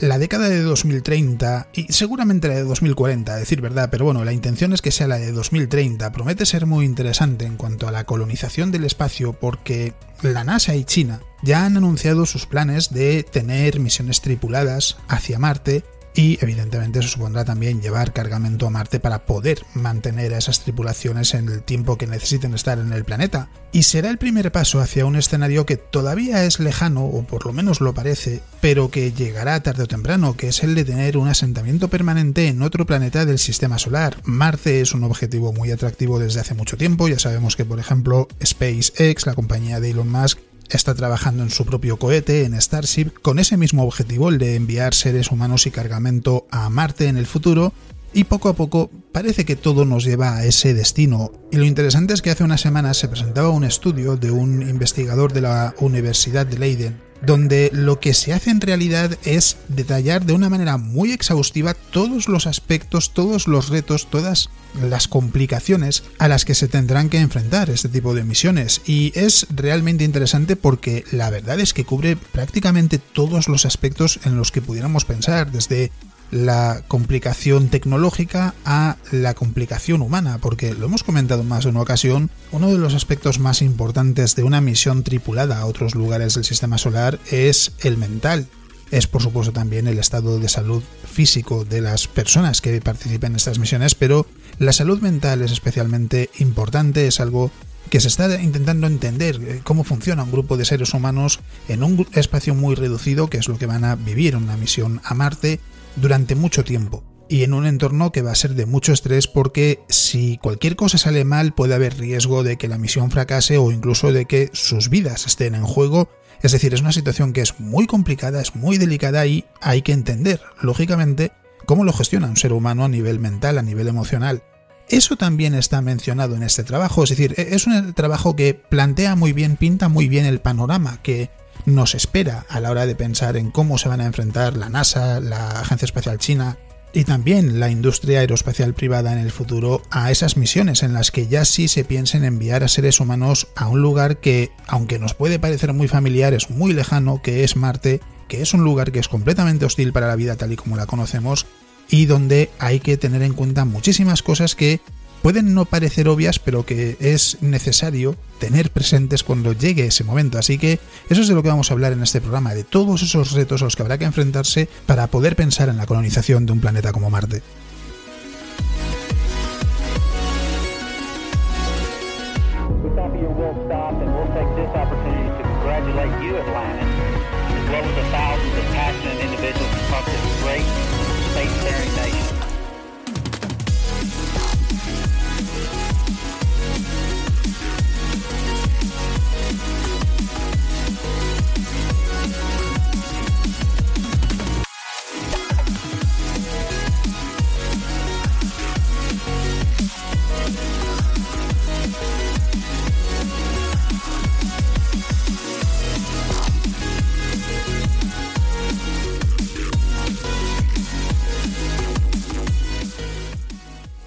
La década de 2030 y seguramente la de 2040, a decir verdad, pero bueno, la intención es que sea la de 2030, promete ser muy interesante en cuanto a la colonización del espacio porque la NASA y China ya han anunciado sus planes de tener misiones tripuladas hacia Marte y evidentemente eso supondrá también llevar cargamento a Marte para poder mantener a esas tripulaciones en el tiempo que necesiten estar en el planeta. Y será el primer paso hacia un escenario que todavía es lejano, o por lo menos lo parece, pero que llegará tarde o temprano, que es el de tener un asentamiento permanente en otro planeta del sistema solar. Marte es un objetivo muy atractivo desde hace mucho tiempo, ya sabemos que por ejemplo SpaceX, la compañía de Elon Musk, está trabajando en su propio cohete, en Starship, con ese mismo objetivo, el de enviar seres humanos y cargamento a Marte en el futuro, y poco a poco parece que todo nos lleva a ese destino. Y lo interesante es que hace unas semanas se presentaba un estudio de un investigador de la Universidad de Leiden, donde lo que se hace en realidad es detallar de una manera muy exhaustiva todos los aspectos, todos los retos, todas las complicaciones a las que se tendrán que enfrentar este tipo de misiones. Y es realmente interesante porque la verdad es que cubre prácticamente todos los aspectos en los que pudiéramos pensar, desde la complicación tecnológica a la complicación humana, porque lo hemos comentado más de una ocasión, uno de los aspectos más importantes de una misión tripulada a otros lugares del sistema solar es el mental. Es por supuesto también el estado de salud físico de las personas que participen en estas misiones, pero la salud mental es especialmente importante, es algo que se está intentando entender eh, cómo funciona un grupo de seres humanos en un espacio muy reducido, que es lo que van a vivir en una misión a Marte, durante mucho tiempo y en un entorno que va a ser de mucho estrés porque si cualquier cosa sale mal puede haber riesgo de que la misión fracase o incluso de que sus vidas estén en juego. Es decir, es una situación que es muy complicada, es muy delicada y hay que entender, lógicamente, cómo lo gestiona un ser humano a nivel mental, a nivel emocional. Eso también está mencionado en este trabajo, es decir, e-, es un trabajo que plantea muy bien, pinta muy bien el panorama que nos espera a la hora de pensar en cómo se van a enfrentar la NASA, la Agencia Espacial China y también la industria aeroespacial privada en el futuro a esas misiones en las que ya sí se piensa en enviar a seres humanos a un lugar que, aunque nos puede parecer muy familiar, es muy lejano, que es Marte, que es un lugar que es completamente hostil para la vida tal y como la conocemos y donde hay que tener en cuenta muchísimas cosas que pueden no parecer obvias, pero que es necesario tener presentes cuando llegue ese momento. Así que eso es de lo que vamos a hablar en este programa, de todos esos retos a los que habrá que enfrentarse para poder pensar en la colonización de un planeta como Marte.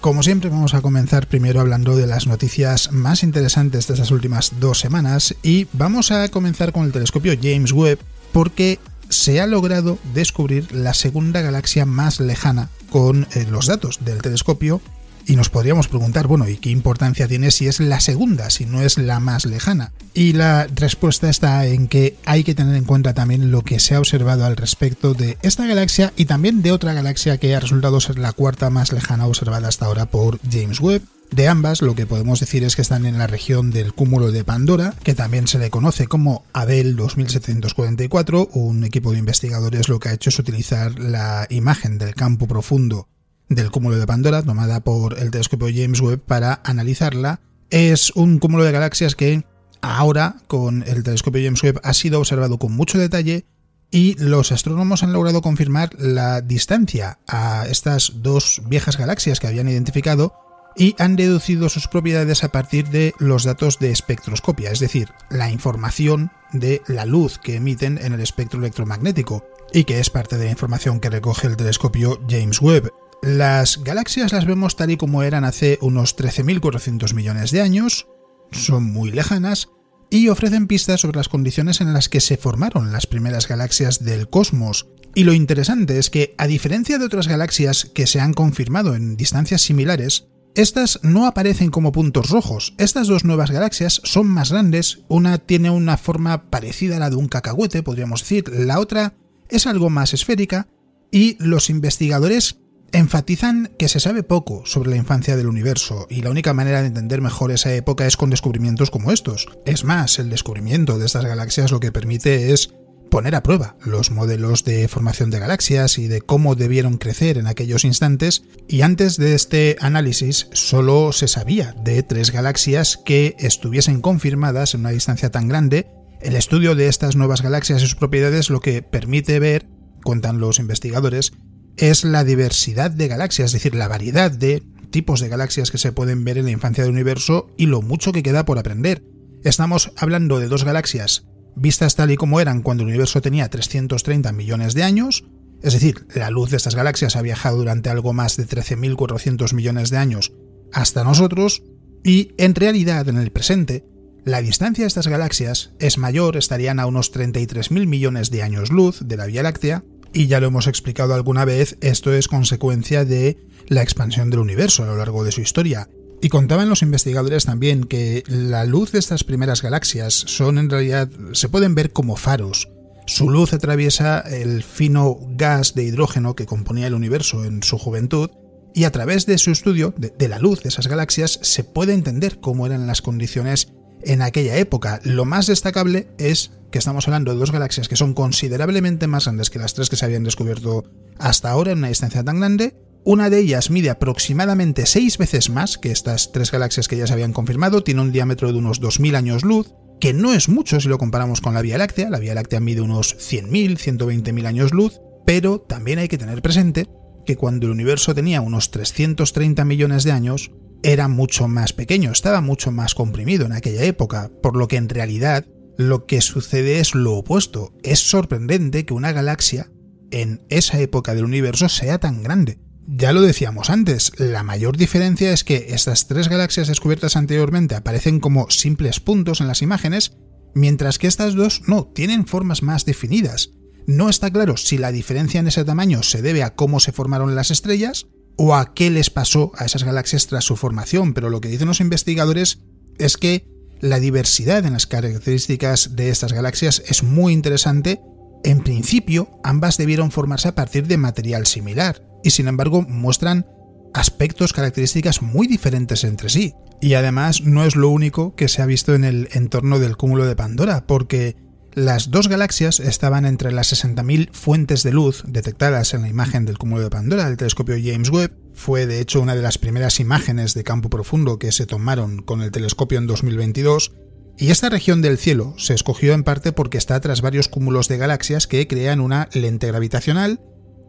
Como siempre vamos a comenzar primero hablando de las noticias más interesantes de estas últimas dos semanas y vamos a comenzar con el telescopio James Webb porque se ha logrado descubrir la segunda galaxia más lejana con eh, los datos del telescopio y nos podríamos preguntar, bueno, ¿y qué importancia tiene si es la segunda, si no es la más lejana? Y la respuesta está en que hay que tener en cuenta también lo que se ha observado al respecto de esta galaxia y también de otra galaxia que ha resultado ser la cuarta más lejana observada hasta ahora por James Webb. De ambas, lo que podemos decir es que están en la región del cúmulo de Pandora, que también se le conoce como Abel 2744. Un equipo de investigadores lo que ha hecho es utilizar la imagen del campo profundo del cúmulo de Pandora, tomada por el telescopio James Webb, para analizarla. Es un cúmulo de galaxias que ahora, con el telescopio James Webb, ha sido observado con mucho detalle y los astrónomos han logrado confirmar la distancia a estas dos viejas galaxias que habían identificado y han deducido sus propiedades a partir de los datos de espectroscopia, es decir, la información de la luz que emiten en el espectro electromagnético, y que es parte de la información que recoge el telescopio James Webb. Las galaxias las vemos tal y como eran hace unos 13.400 millones de años, son muy lejanas, y ofrecen pistas sobre las condiciones en las que se formaron las primeras galaxias del cosmos. Y lo interesante es que, a diferencia de otras galaxias que se han confirmado en distancias similares, estas no aparecen como puntos rojos. Estas dos nuevas galaxias son más grandes, una tiene una forma parecida a la de un cacahuete, podríamos decir, la otra es algo más esférica, y los investigadores enfatizan que se sabe poco sobre la infancia del universo, y la única manera de entender mejor esa época es con descubrimientos como estos. Es más, el descubrimiento de estas galaxias lo que permite es poner a prueba los modelos de formación de galaxias y de cómo debieron crecer en aquellos instantes, y antes de este análisis solo se sabía de tres galaxias que estuviesen confirmadas en una distancia tan grande. El estudio de estas nuevas galaxias y sus propiedades lo que permite ver, cuentan los investigadores, es la diversidad de galaxias, es decir, la variedad de tipos de galaxias que se pueden ver en la infancia del universo y lo mucho que queda por aprender. Estamos hablando de dos galaxias vistas tal y como eran cuando el universo tenía 330 millones de años, es decir, la luz de estas galaxias ha viajado durante algo más de 13.400 millones de años hasta nosotros, y en realidad en el presente, la distancia de estas galaxias es mayor, estarían a unos 33.000 millones de años luz de la Vía Láctea, y ya lo hemos explicado alguna vez, esto es consecuencia de la expansión del universo a lo largo de su historia, y contaban los investigadores también que la luz de estas primeras galaxias son en realidad se pueden ver como faros. Su luz atraviesa el fino gas de hidrógeno que componía el universo en su juventud y a través de su estudio de, la luz de esas galaxias se puede entender cómo eran las condiciones en aquella época. Lo más destacable es que estamos hablando de dos galaxias que son considerablemente más grandes que las tres que se habían descubierto hasta ahora en una distancia tan grande. Una de ellas mide aproximadamente 6 veces más que estas tres galaxias que ya se habían confirmado, tiene un diámetro de unos 2.000 años luz, que no es mucho si lo comparamos con la Vía Láctea, la Vía Láctea mide unos 100.000, 120.000 años luz, pero también hay que tener presente que cuando el universo tenía unos 330 millones de años, era mucho más pequeño, estaba mucho más comprimido en aquella época, por lo que en realidad lo que sucede es lo opuesto. Es sorprendente que una galaxia en esa época del universo sea tan grande. Ya lo decíamos antes, la mayor diferencia es que estas tres galaxias descubiertas anteriormente aparecen como simples puntos en las imágenes, mientras que estas dos no, tienen formas más definidas. No está claro si la diferencia en ese tamaño se debe a cómo se formaron las estrellas o a qué les pasó a esas galaxias tras su formación, pero lo que dicen los investigadores es que la diversidad en las características de estas galaxias es muy interesante. En principio, ambas debieron formarse a partir de material similar, y sin embargo muestran aspectos, características muy diferentes entre sí. Y además no es lo único que se ha visto en el entorno del cúmulo de Pandora, porque las dos galaxias estaban entre las 60.000 fuentes de luz detectadas en la imagen del cúmulo de Pandora del telescopio James Webb. Fue de hecho una de las primeras imágenes de campo profundo que se tomaron con el telescopio en 2022. Y esta región del cielo se escogió en parte porque está tras varios cúmulos de galaxias que crean una lente gravitacional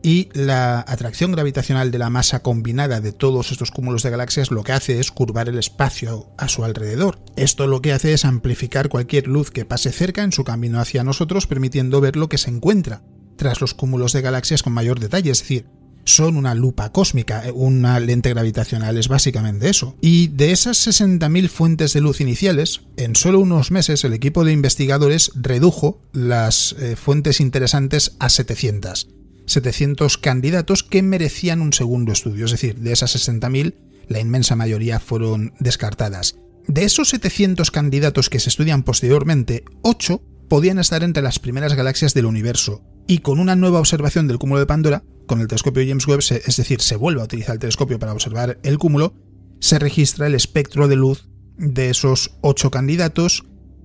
y la atracción gravitacional de la masa combinada de todos estos cúmulos de galaxias lo que hace es curvar el espacio a su alrededor. Esto lo que hace es amplificar cualquier luz que pase cerca en su camino hacia nosotros, permitiendo ver lo que se encuentra tras los cúmulos de galaxias con mayor detalle, es decir, son una lupa cósmica, una lente gravitacional es básicamente eso. Y de esas 60.000 fuentes de luz iniciales, en solo unos meses el equipo de investigadores redujo las eh, fuentes interesantes a 700. 700 candidatos que merecían un segundo estudio, es decir, de esas 60.000, la inmensa mayoría fueron descartadas. De esos 700 candidatos que se estudian posteriormente, 8 podían estar entre las primeras galaxias del universo, y con una nueva observación del cúmulo de Pandora, con el telescopio James Webb, es decir, se vuelve a utilizar el telescopio para observar el cúmulo, se registra el espectro de luz de esos ocho candidatos.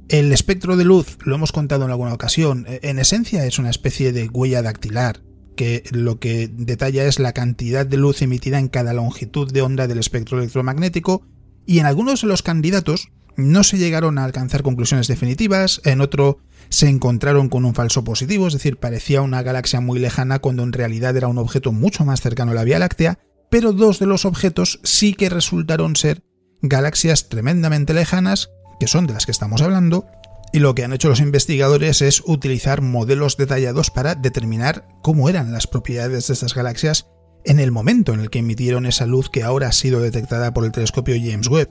El espectro de luz, lo hemos contado en alguna ocasión, en esencia es una especie de huella dactilar, que lo que detalla es la cantidad de luz emitida en cada longitud de onda del espectro electromagnético, y en algunos de los candidatos no se llegaron a alcanzar conclusiones definitivas, en otro se encontraron con un falso positivo, es decir, parecía una galaxia muy lejana cuando en realidad era un objeto mucho más cercano a la Vía Láctea, pero dos de los objetos sí que resultaron ser galaxias tremendamente lejanas, que son de las que estamos hablando, y lo que han hecho los investigadores es utilizar modelos detallados para determinar cómo eran las propiedades de estas galaxias en el momento en el que emitieron esa luz que ahora ha sido detectada por el telescopio James Webb.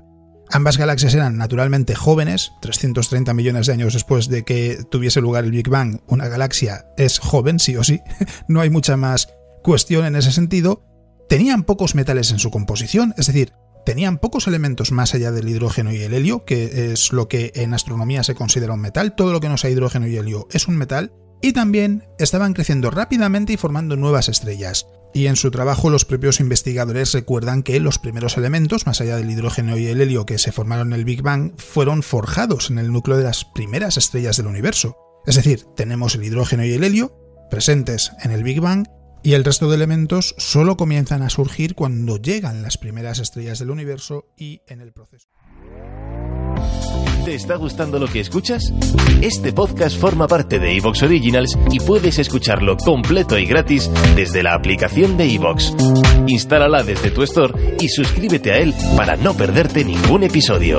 Ambas galaxias eran naturalmente jóvenes, 330 millones de años después de que tuviese lugar el Big Bang, una galaxia es joven, sí o sí, no hay mucha más cuestión en ese sentido, tenían pocos metales en su composición, es decir, tenían pocos elementos más allá del hidrógeno y el helio, que es lo que en astronomía se considera un metal, todo lo que no sea hidrógeno y helio es un metal, y también estaban creciendo rápidamente y formando nuevas estrellas. Y en su trabajo los propios investigadores recuerdan que los primeros elementos, más allá del hidrógeno y el helio que se formaron en el Big Bang, fueron forjados en el núcleo de las primeras estrellas del universo. Es decir, tenemos el hidrógeno y el helio presentes en el Big Bang y el resto de elementos solo comienzan a surgir cuando llegan las primeras estrellas del universo y en el proceso. ¿Te está gustando lo que escuchas? Este podcast forma parte de Evox Originals y puedes escucharlo completo y gratis desde la aplicación de Evox. Instálala desde tu store y suscríbete a él para no perderte ningún episodio.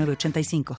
85